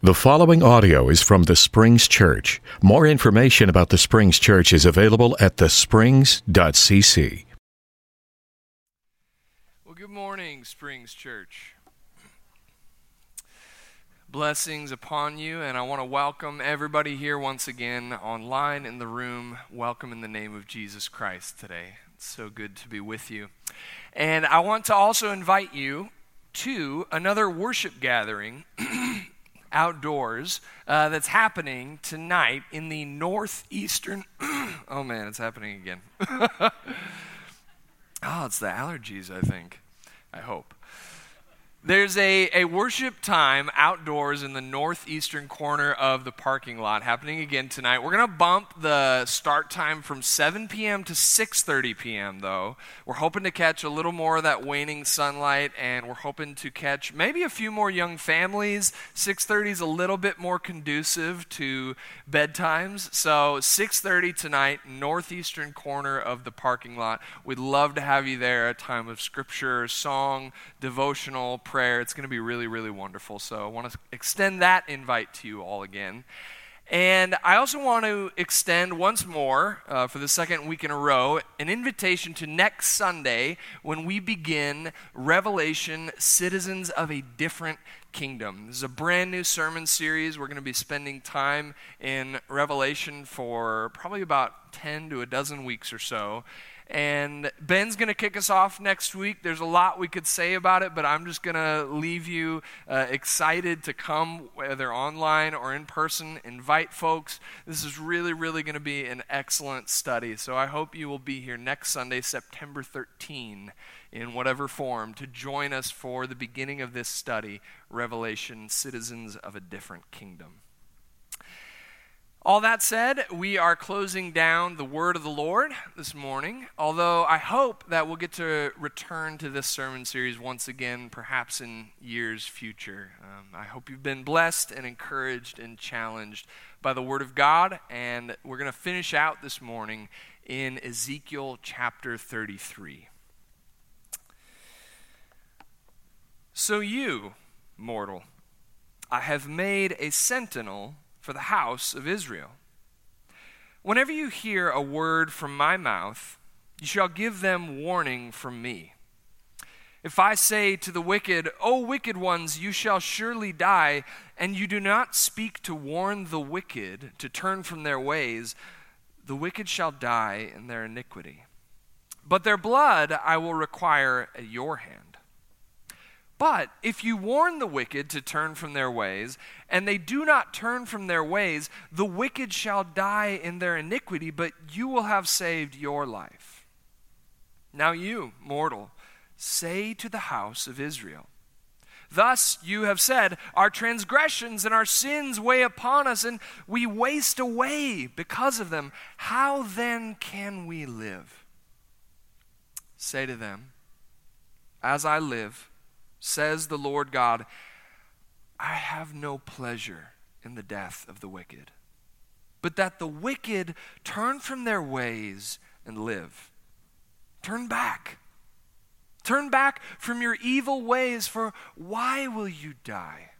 The following audio is from the Springs Church. More information about the Springs Church is available at thesprings.cc. Well, good morning, Springs Church. Blessings upon you, and I want to welcome everybody here once again online in the room. Welcome in the name of Jesus Christ today. It's so good to be with you. And I want to also invite you to another worship gathering outdoors uh, that's happening tonight in the northeastern. oh man, it's happening again. oh, it's the allergies, I think. I hope. There's a, a worship time outdoors in the northeastern corner of the parking lot happening again tonight. We're going to bump the start time from 7 p.m. to 6:30 p.m. though. We're hoping to catch a little more of that waning sunlight and we're hoping to catch maybe a few more young families. 6:30 is a little bit more conducive to bedtimes. So 6:30 tonight, northeastern corner of the parking lot. We'd love to have you there. A time of scripture, song, devotional, prayer. It's going to be really, really wonderful. So I want to extend that invite to you all again. And I also want to extend once more, uh, for the second week in a row, an invitation to next Sunday when we begin Revelation Citizens of a Different Kingdom. This is a brand new sermon series. We're going to be spending time in Revelation for probably about 10 to a dozen weeks or so. And Ben's going to kick us off next week. There's a lot we could say about it, but I'm just going to leave you uh, excited to come, whether online or in person. Invite folks. This is really, really going to be an excellent study. So I hope you will be here next Sunday, September 13, in whatever form, to join us for the beginning of this study Revelation Citizens of a Different Kingdom. All that said, we are closing down the word of the Lord this morning, although I hope that we'll get to return to this sermon series once again, perhaps in years future. Um, I hope you've been blessed and encouraged and challenged by the word of God, and we're going to finish out this morning in Ezekiel chapter 33. So, you, mortal, I have made a sentinel for the house of Israel. Whenever you hear a word from my mouth, you shall give them warning from me. If I say to the wicked, O wicked ones, you shall surely die, and you do not speak to warn the wicked to turn from their ways, the wicked shall die in their iniquity. But their blood I will require at your hand. But if you warn the wicked to turn from their ways, and they do not turn from their ways, the wicked shall die in their iniquity, but you will have saved your life. Now, you, mortal, say to the house of Israel, Thus you have said, Our transgressions and our sins weigh upon us, and we waste away because of them. How then can we live? Say to them, As I live, says the Lord God, I have no pleasure in the death of the wicked, but that the wicked turn from their ways and live. Turn back. Turn back from your evil ways, for why will you die,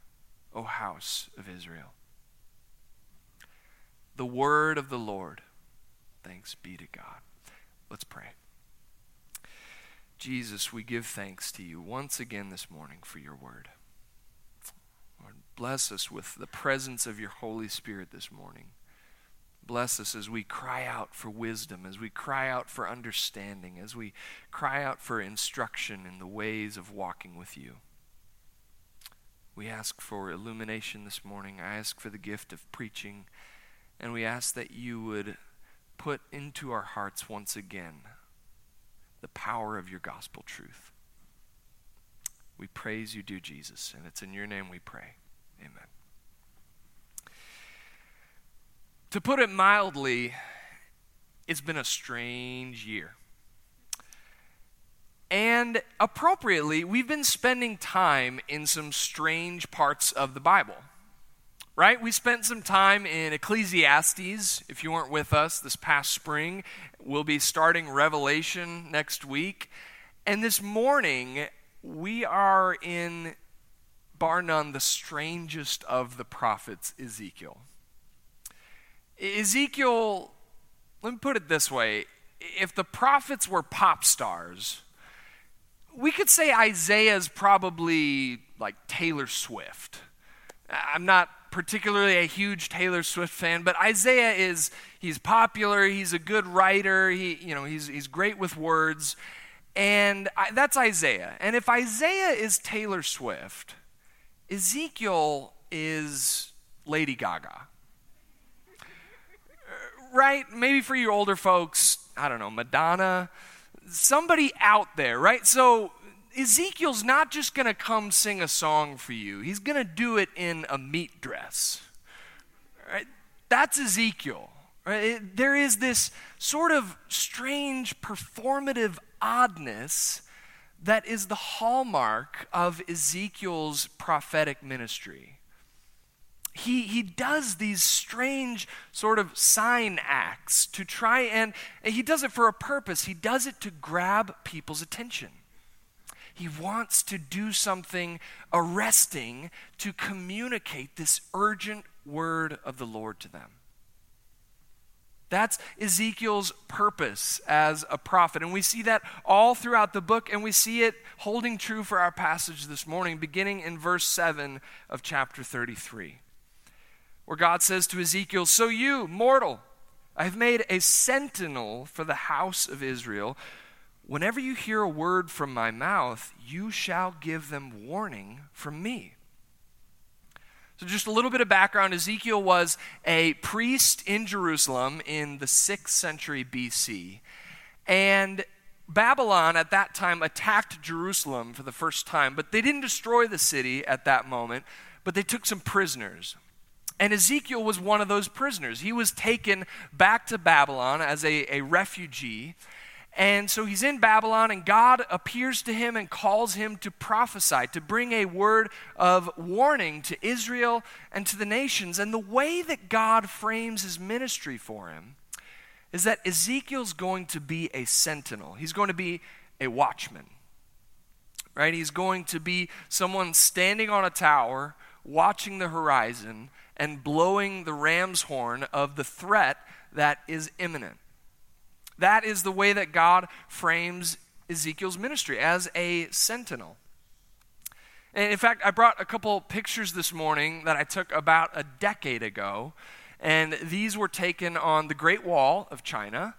O house of Israel? The word of the Lord. Thanks be to God. Let's pray. Jesus, we give thanks to you once again this morning for your word. Lord, bless us with the presence of your Holy Spirit this morning. Bless us as we cry out for wisdom, as we cry out for understanding, as we cry out for instruction in the ways of walking with you. We ask for illumination this morning. I ask for the gift of preaching, and we ask that you would put into our hearts once again the power of your gospel truth. We praise you, dear Jesus, and it's in your name we pray. Amen. To put it mildly, it's been a strange year. And appropriately, we've been spending time in some strange parts of the Bible. Right? We spent some time in Ecclesiastes. If you weren't with us this past spring, We'll be starting Revelation next week. And this morning, we are in bar none, the strangest of the prophets, Ezekiel. Ezekiel, let me put it this way if the prophets were pop stars, we could say Isaiah is probably like Taylor Swift. I'm not particularly a huge Taylor Swift fan, but Isaiah is he's popular, he's a good writer, he you know, he's he's great with words. And I, that's Isaiah. And if Isaiah is Taylor Swift, Ezekiel is Lady Gaga. Uh, right? Maybe for you older folks, I don't know, Madonna, somebody out there, right? So Ezekiel's not just going to come sing a song for you, he's going to do it in a meat dress. Right? That's Ezekiel. Right? There is this sort of strange performative oddness that is the hallmark of Ezekiel's prophetic ministry. He, he does these strange sort of sign acts to try and, and he does it for a purpose. He does it to grab people's attention. He wants to do something arresting to communicate this urgent word of the Lord to them. That's Ezekiel's purpose as a prophet. And we see that all throughout the book, and we see it holding true for our passage this morning, beginning in verse 7 of chapter 33, where God says to Ezekiel, So you, mortal, I have made a sentinel for the house of Israel. Whenever you hear a word from my mouth, you shall give them warning from me. So, just a little bit of background Ezekiel was a priest in Jerusalem in the 6th century BC. And Babylon at that time attacked Jerusalem for the first time, but they didn't destroy the city at that moment, but they took some prisoners. And Ezekiel was one of those prisoners. He was taken back to Babylon as a, a refugee. And so he's in Babylon, and God appears to him and calls him to prophesy, to bring a word of warning to Israel and to the nations. And the way that God frames his ministry for him is that Ezekiel's going to be a sentinel, he's going to be a watchman. Right? He's going to be someone standing on a tower, watching the horizon, and blowing the ram's horn of the threat that is imminent. That is the way that God frames Ezekiel's ministry as a sentinel. And in fact, I brought a couple pictures this morning that I took about a decade ago. And these were taken on the Great Wall of China.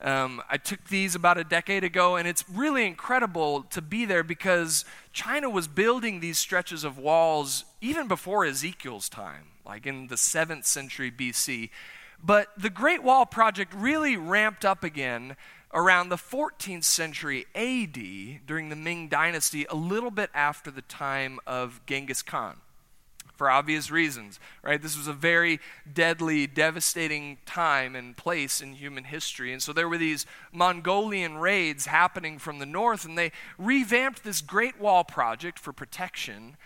Um, I took these about a decade ago, and it's really incredible to be there because China was building these stretches of walls even before Ezekiel's time, like in the 7th century BC. But the Great Wall Project really ramped up again around the 14th century AD during the Ming Dynasty, a little bit after the time of Genghis Khan. For obvious reasons, right? This was a very deadly, devastating time and place in human history. And so there were these Mongolian raids happening from the north, and they revamped this Great Wall project for protection.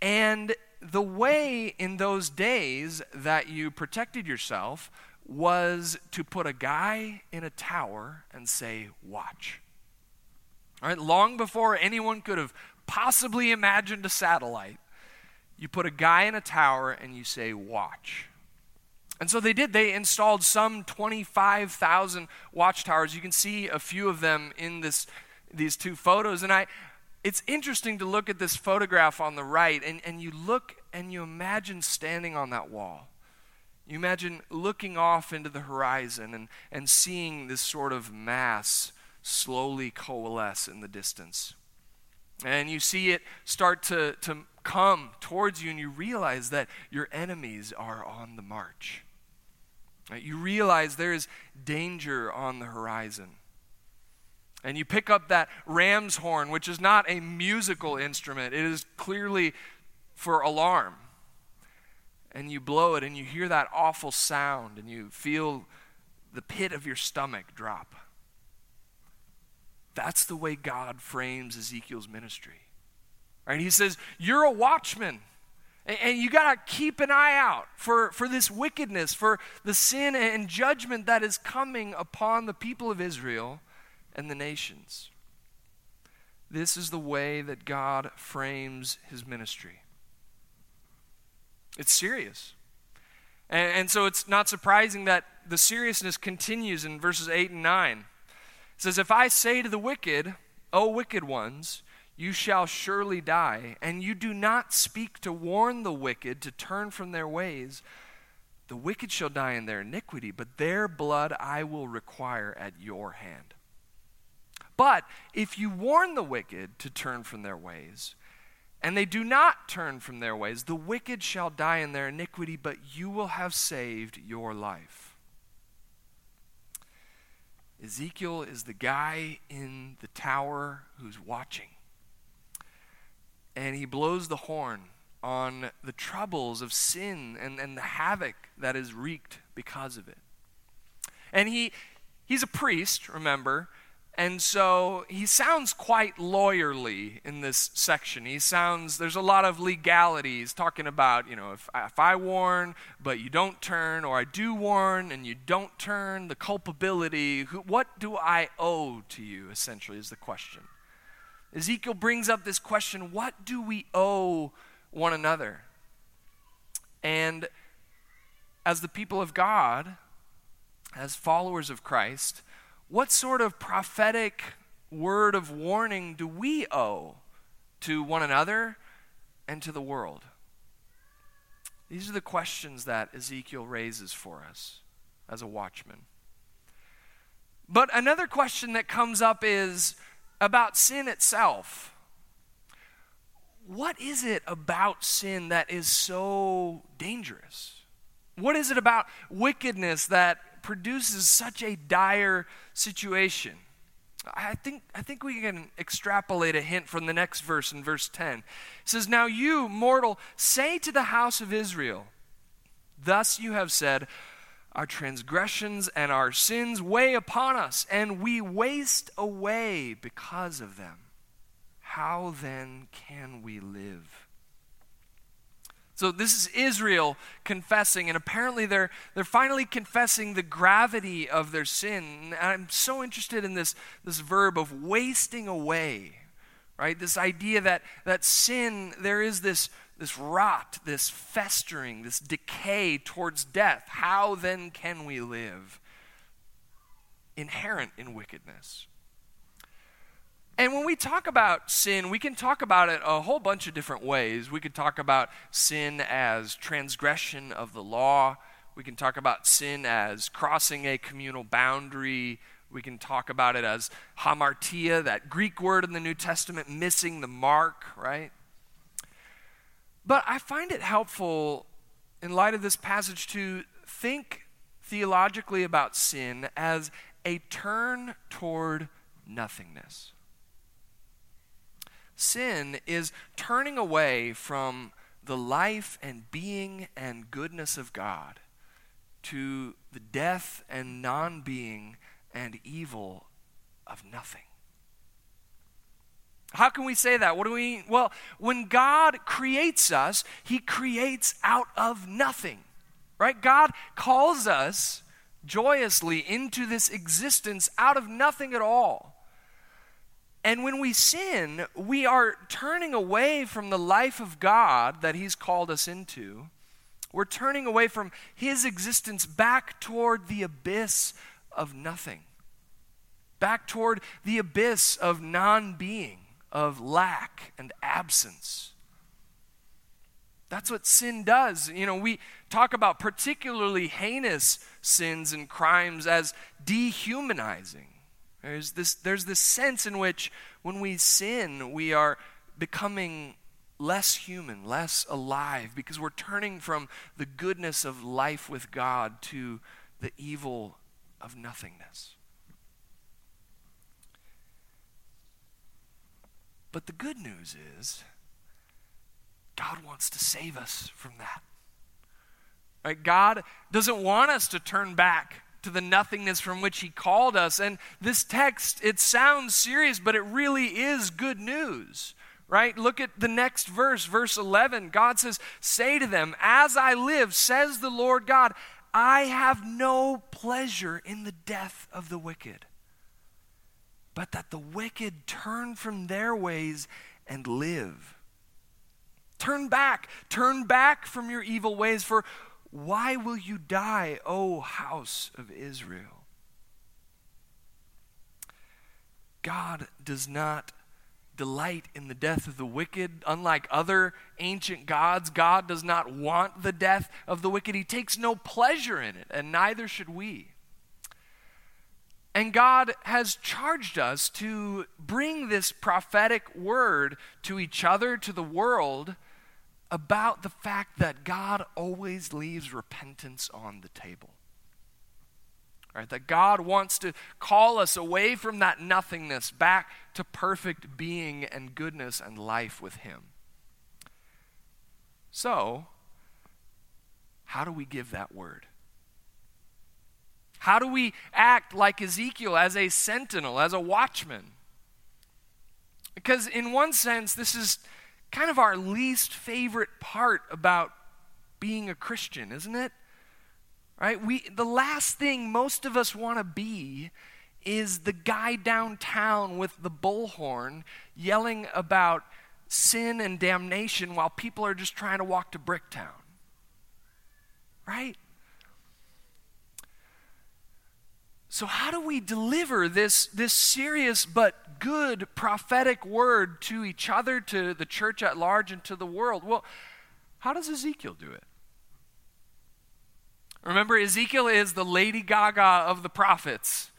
And the way in those days that you protected yourself was to put a guy in a tower and say, Watch. All right, long before anyone could have possibly imagined a satellite, you put a guy in a tower and you say, Watch. And so they did. They installed some 25,000 watchtowers. You can see a few of them in this, these two photos. And I, it's interesting to look at this photograph on the right and, and you look and you imagine standing on that wall. You imagine looking off into the horizon and, and seeing this sort of mass slowly coalesce in the distance. And you see it start to, to come towards you, and you realize that your enemies are on the march. You realize there is danger on the horizon. And you pick up that ram's horn, which is not a musical instrument, it is clearly for alarm. And you blow it, and you hear that awful sound, and you feel the pit of your stomach drop. That's the way God frames Ezekiel's ministry. Right? He says, You're a watchman. And you got to keep an eye out for, for this wickedness, for the sin and judgment that is coming upon the people of Israel and the nations. This is the way that God frames his ministry. It's serious. And, and so it's not surprising that the seriousness continues in verses 8 and 9. It says, If I say to the wicked, O wicked ones, you shall surely die, and you do not speak to warn the wicked to turn from their ways, the wicked shall die in their iniquity, but their blood I will require at your hand. But if you warn the wicked to turn from their ways, and they do not turn from their ways, the wicked shall die in their iniquity, but you will have saved your life. Ezekiel is the guy in the tower who's watching. And he blows the horn on the troubles of sin and, and the havoc that is wreaked because of it. And he he's a priest, remember, and so he sounds quite lawyerly in this section. He sounds, there's a lot of legalities talking about, you know, if, if I warn, but you don't turn, or I do warn and you don't turn, the culpability, who, what do I owe to you, essentially, is the question. Ezekiel brings up this question what do we owe one another? And as the people of God, as followers of Christ, what sort of prophetic word of warning do we owe to one another and to the world? These are the questions that Ezekiel raises for us as a watchman. But another question that comes up is about sin itself. What is it about sin that is so dangerous? What is it about wickedness that produces such a dire situation. I think, I think we can extrapolate a hint from the next verse in verse 10. It says, Now you, mortal, say to the house of Israel, Thus you have said, Our transgressions and our sins weigh upon us, and we waste away because of them. How then can we live? So this is Israel confessing, and apparently they're, they're finally confessing the gravity of their sin. And I'm so interested in this, this verb of wasting away, right? This idea that, that sin, there is this, this rot, this festering, this decay towards death. How then can we live? Inherent in wickedness. And when we talk about sin, we can talk about it a whole bunch of different ways. We could talk about sin as transgression of the law. We can talk about sin as crossing a communal boundary. We can talk about it as hamartia, that Greek word in the New Testament, missing the mark, right? But I find it helpful, in light of this passage, to think theologically about sin as a turn toward nothingness. Sin is turning away from the life and being and goodness of God to the death and non being and evil of nothing. How can we say that? What do we Well, when God creates us, he creates out of nothing. Right? God calls us joyously into this existence out of nothing at all. And when we sin, we are turning away from the life of God that He's called us into. We're turning away from His existence back toward the abyss of nothing, back toward the abyss of non being, of lack and absence. That's what sin does. You know, we talk about particularly heinous sins and crimes as dehumanizing. There's this, there's this sense in which when we sin, we are becoming less human, less alive, because we're turning from the goodness of life with God to the evil of nothingness. But the good news is, God wants to save us from that. Right? God doesn't want us to turn back to the nothingness from which he called us. And this text, it sounds serious, but it really is good news. Right? Look at the next verse, verse 11. God says, Say to them, As I live, says the Lord God, I have no pleasure in the death of the wicked, but that the wicked turn from their ways and live. Turn back. Turn back from your evil ways, for why will you die, O house of Israel? God does not delight in the death of the wicked. Unlike other ancient gods, God does not want the death of the wicked. He takes no pleasure in it, and neither should we. And God has charged us to bring this prophetic word to each other, to the world, about the fact that God always leaves repentance on the table. Right? That God wants to call us away from that nothingness back to perfect being and goodness and life with Him. So, how do we give that word? How do we act like Ezekiel as a sentinel, as a watchman? Because, in one sense, this is kind of our least favorite part about being a Christian, isn't it? Right? We, the last thing most of us want to be is the guy downtown with the bullhorn yelling about sin and damnation while people are just trying to walk to Bricktown. Right? So, how do we deliver this, this serious but good prophetic word to each other, to the church at large, and to the world? Well, how does Ezekiel do it? Remember, Ezekiel is the Lady Gaga of the prophets,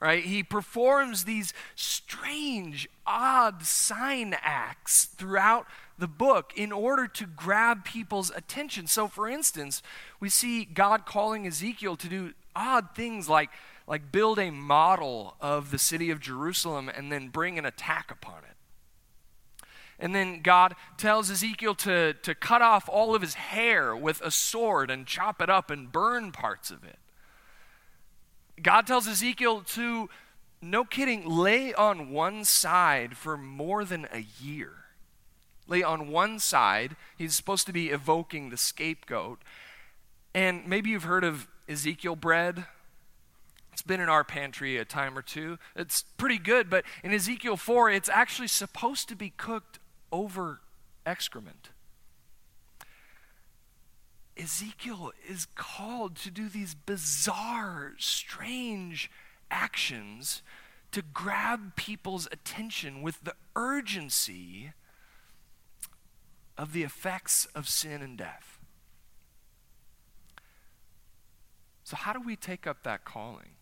right? He performs these strange, odd sign acts throughout the book in order to grab people's attention. So, for instance, we see God calling Ezekiel to do odd things like, like build a model of the city of Jerusalem and then bring an attack upon it. And then God tells Ezekiel to, to cut off all of his hair with a sword and chop it up and burn parts of it. God tells Ezekiel to, no kidding, lay on one side for more than a year. Lay on one side. He's supposed to be evoking the scapegoat. And maybe you've heard of Ezekiel bread. It's been in our pantry a time or two. It's pretty good, but in Ezekiel 4, it's actually supposed to be cooked over excrement. Ezekiel is called to do these bizarre, strange actions to grab people's attention with the urgency of the effects of sin and death. So, how do we take up that calling?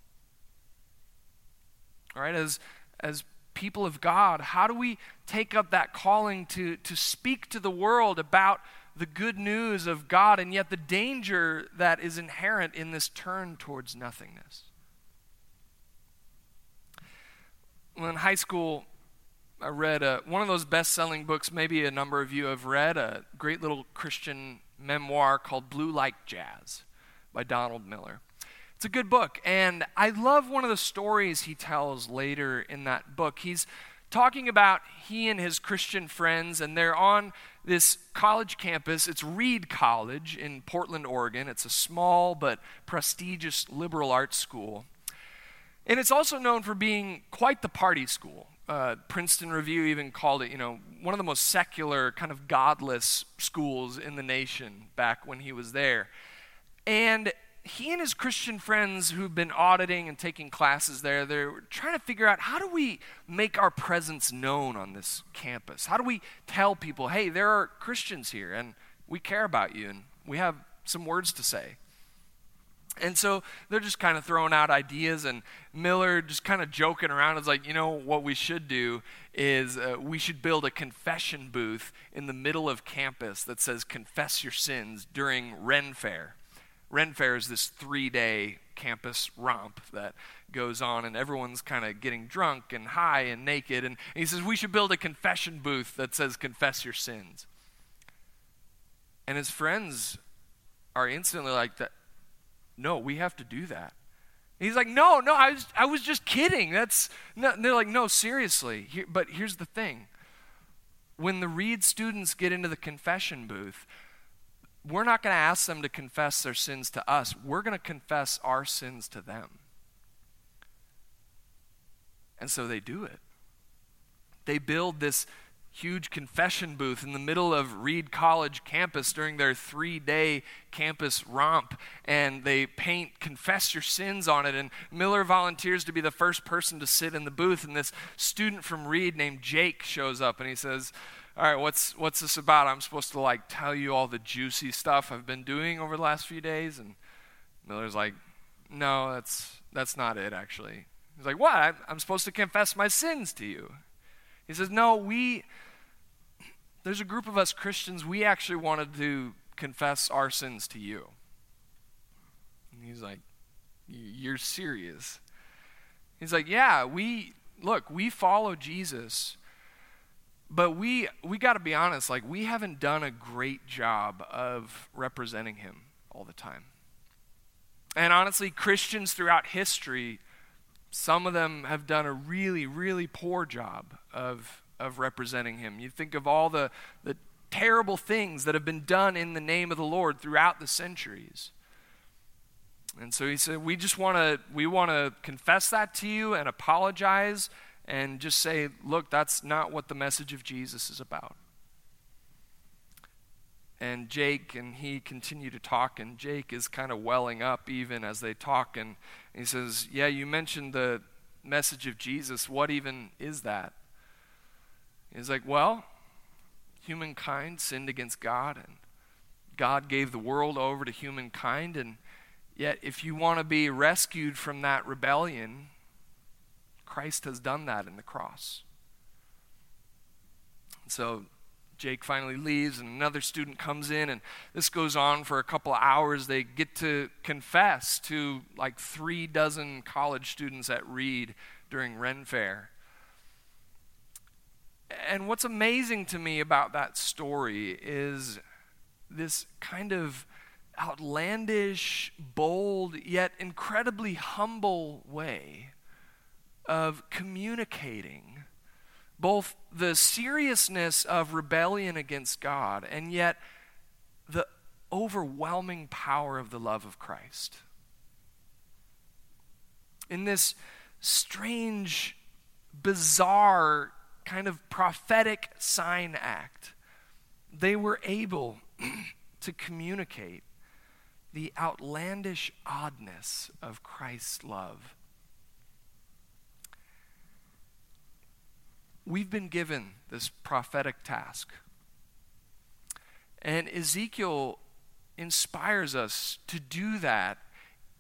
All right, as, as people of God, how do we take up that calling to, to speak to the world about the good news of God and yet the danger that is inherent in this turn towards nothingness? Well, in high school, I read a, one of those best selling books, maybe a number of you have read, a great little Christian memoir called Blue Like Jazz by Donald Miller. It's a good book. And I love one of the stories he tells later in that book. He's talking about he and his Christian friends, and they're on this college campus. It's Reed College in Portland, Oregon. It's a small but prestigious liberal arts school. And it's also known for being quite the party school. Uh, Princeton Review even called it, you know, one of the most secular, kind of godless schools in the nation back when he was there. And he and his Christian friends who've been auditing and taking classes there, they're trying to figure out how do we make our presence known on this campus? How do we tell people, hey, there are Christians here and we care about you and we have some words to say? And so they're just kind of throwing out ideas, and Miller just kind of joking around is like, you know, what we should do is uh, we should build a confession booth in the middle of campus that says, confess your sins during Renn Fayre. Renn Fayre is this three day campus romp that goes on, and everyone's kind of getting drunk and high and naked. And, and he says, We should build a confession booth that says, Confess your sins. And his friends are instantly like, that. No, we have to do that. he's like, No, no, I was, I was just kidding. That's no, they're like, No, seriously. Here, but here's the thing when the Reed students get into the confession booth, we're not going to ask them to confess their sins to us. We're going to confess our sins to them. And so they do it. They build this huge confession booth in the middle of Reed College campus during their three day campus romp. And they paint Confess Your Sins on it. And Miller volunteers to be the first person to sit in the booth. And this student from Reed named Jake shows up and he says, all right, what's what's this about? I'm supposed to like tell you all the juicy stuff I've been doing over the last few days, and Miller's like, no, that's that's not it actually. He's like, what? I'm supposed to confess my sins to you. He says, no, we. There's a group of us Christians. We actually wanted to confess our sins to you. And he's like, you're serious. He's like, yeah, we look, we follow Jesus but we we got to be honest like we haven't done a great job of representing him all the time. And honestly christians throughout history some of them have done a really really poor job of of representing him. You think of all the the terrible things that have been done in the name of the lord throughout the centuries. And so he said we just want to we want to confess that to you and apologize and just say, look, that's not what the message of Jesus is about. And Jake and he continue to talk, and Jake is kind of welling up even as they talk. And he says, Yeah, you mentioned the message of Jesus. What even is that? He's like, Well, humankind sinned against God, and God gave the world over to humankind. And yet, if you want to be rescued from that rebellion, Christ has done that in the cross. So Jake finally leaves, and another student comes in, and this goes on for a couple of hours. They get to confess to like three dozen college students at Reed during Renn Fayre. And what's amazing to me about that story is this kind of outlandish, bold, yet incredibly humble way of communicating both the seriousness of rebellion against God and yet the overwhelming power of the love of Christ. In this strange, bizarre, kind of prophetic sign act, they were able to communicate the outlandish oddness of Christ's love we've been given this prophetic task. And Ezekiel inspires us to do that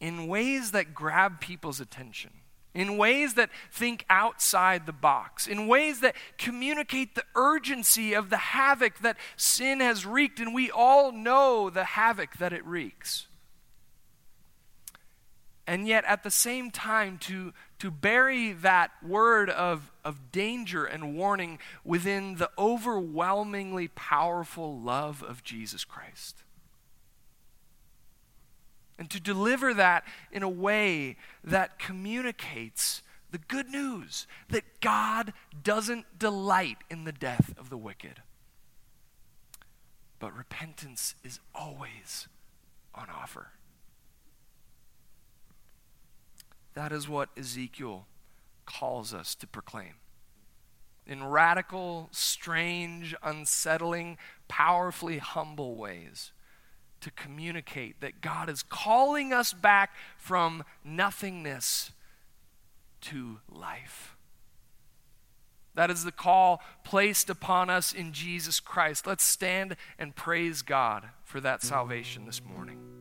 in ways that grab people's attention, in ways that think outside the box, in ways that communicate the urgency of the havoc that sin has wreaked, and we all know the havoc that it wreaks and yet at the same time to, to bury that word of, of danger and warning within the overwhelmingly powerful love of Jesus Christ. And to deliver that in a way that communicates the good news that God doesn't delight in the death of the wicked. But repentance is always on offer. That is what Ezekiel calls us to proclaim. In radical, strange, unsettling, powerfully humble ways, to communicate that God is calling us back from nothingness to life. That is the call placed upon us in Jesus Christ. Let's stand and praise God for that salvation this morning.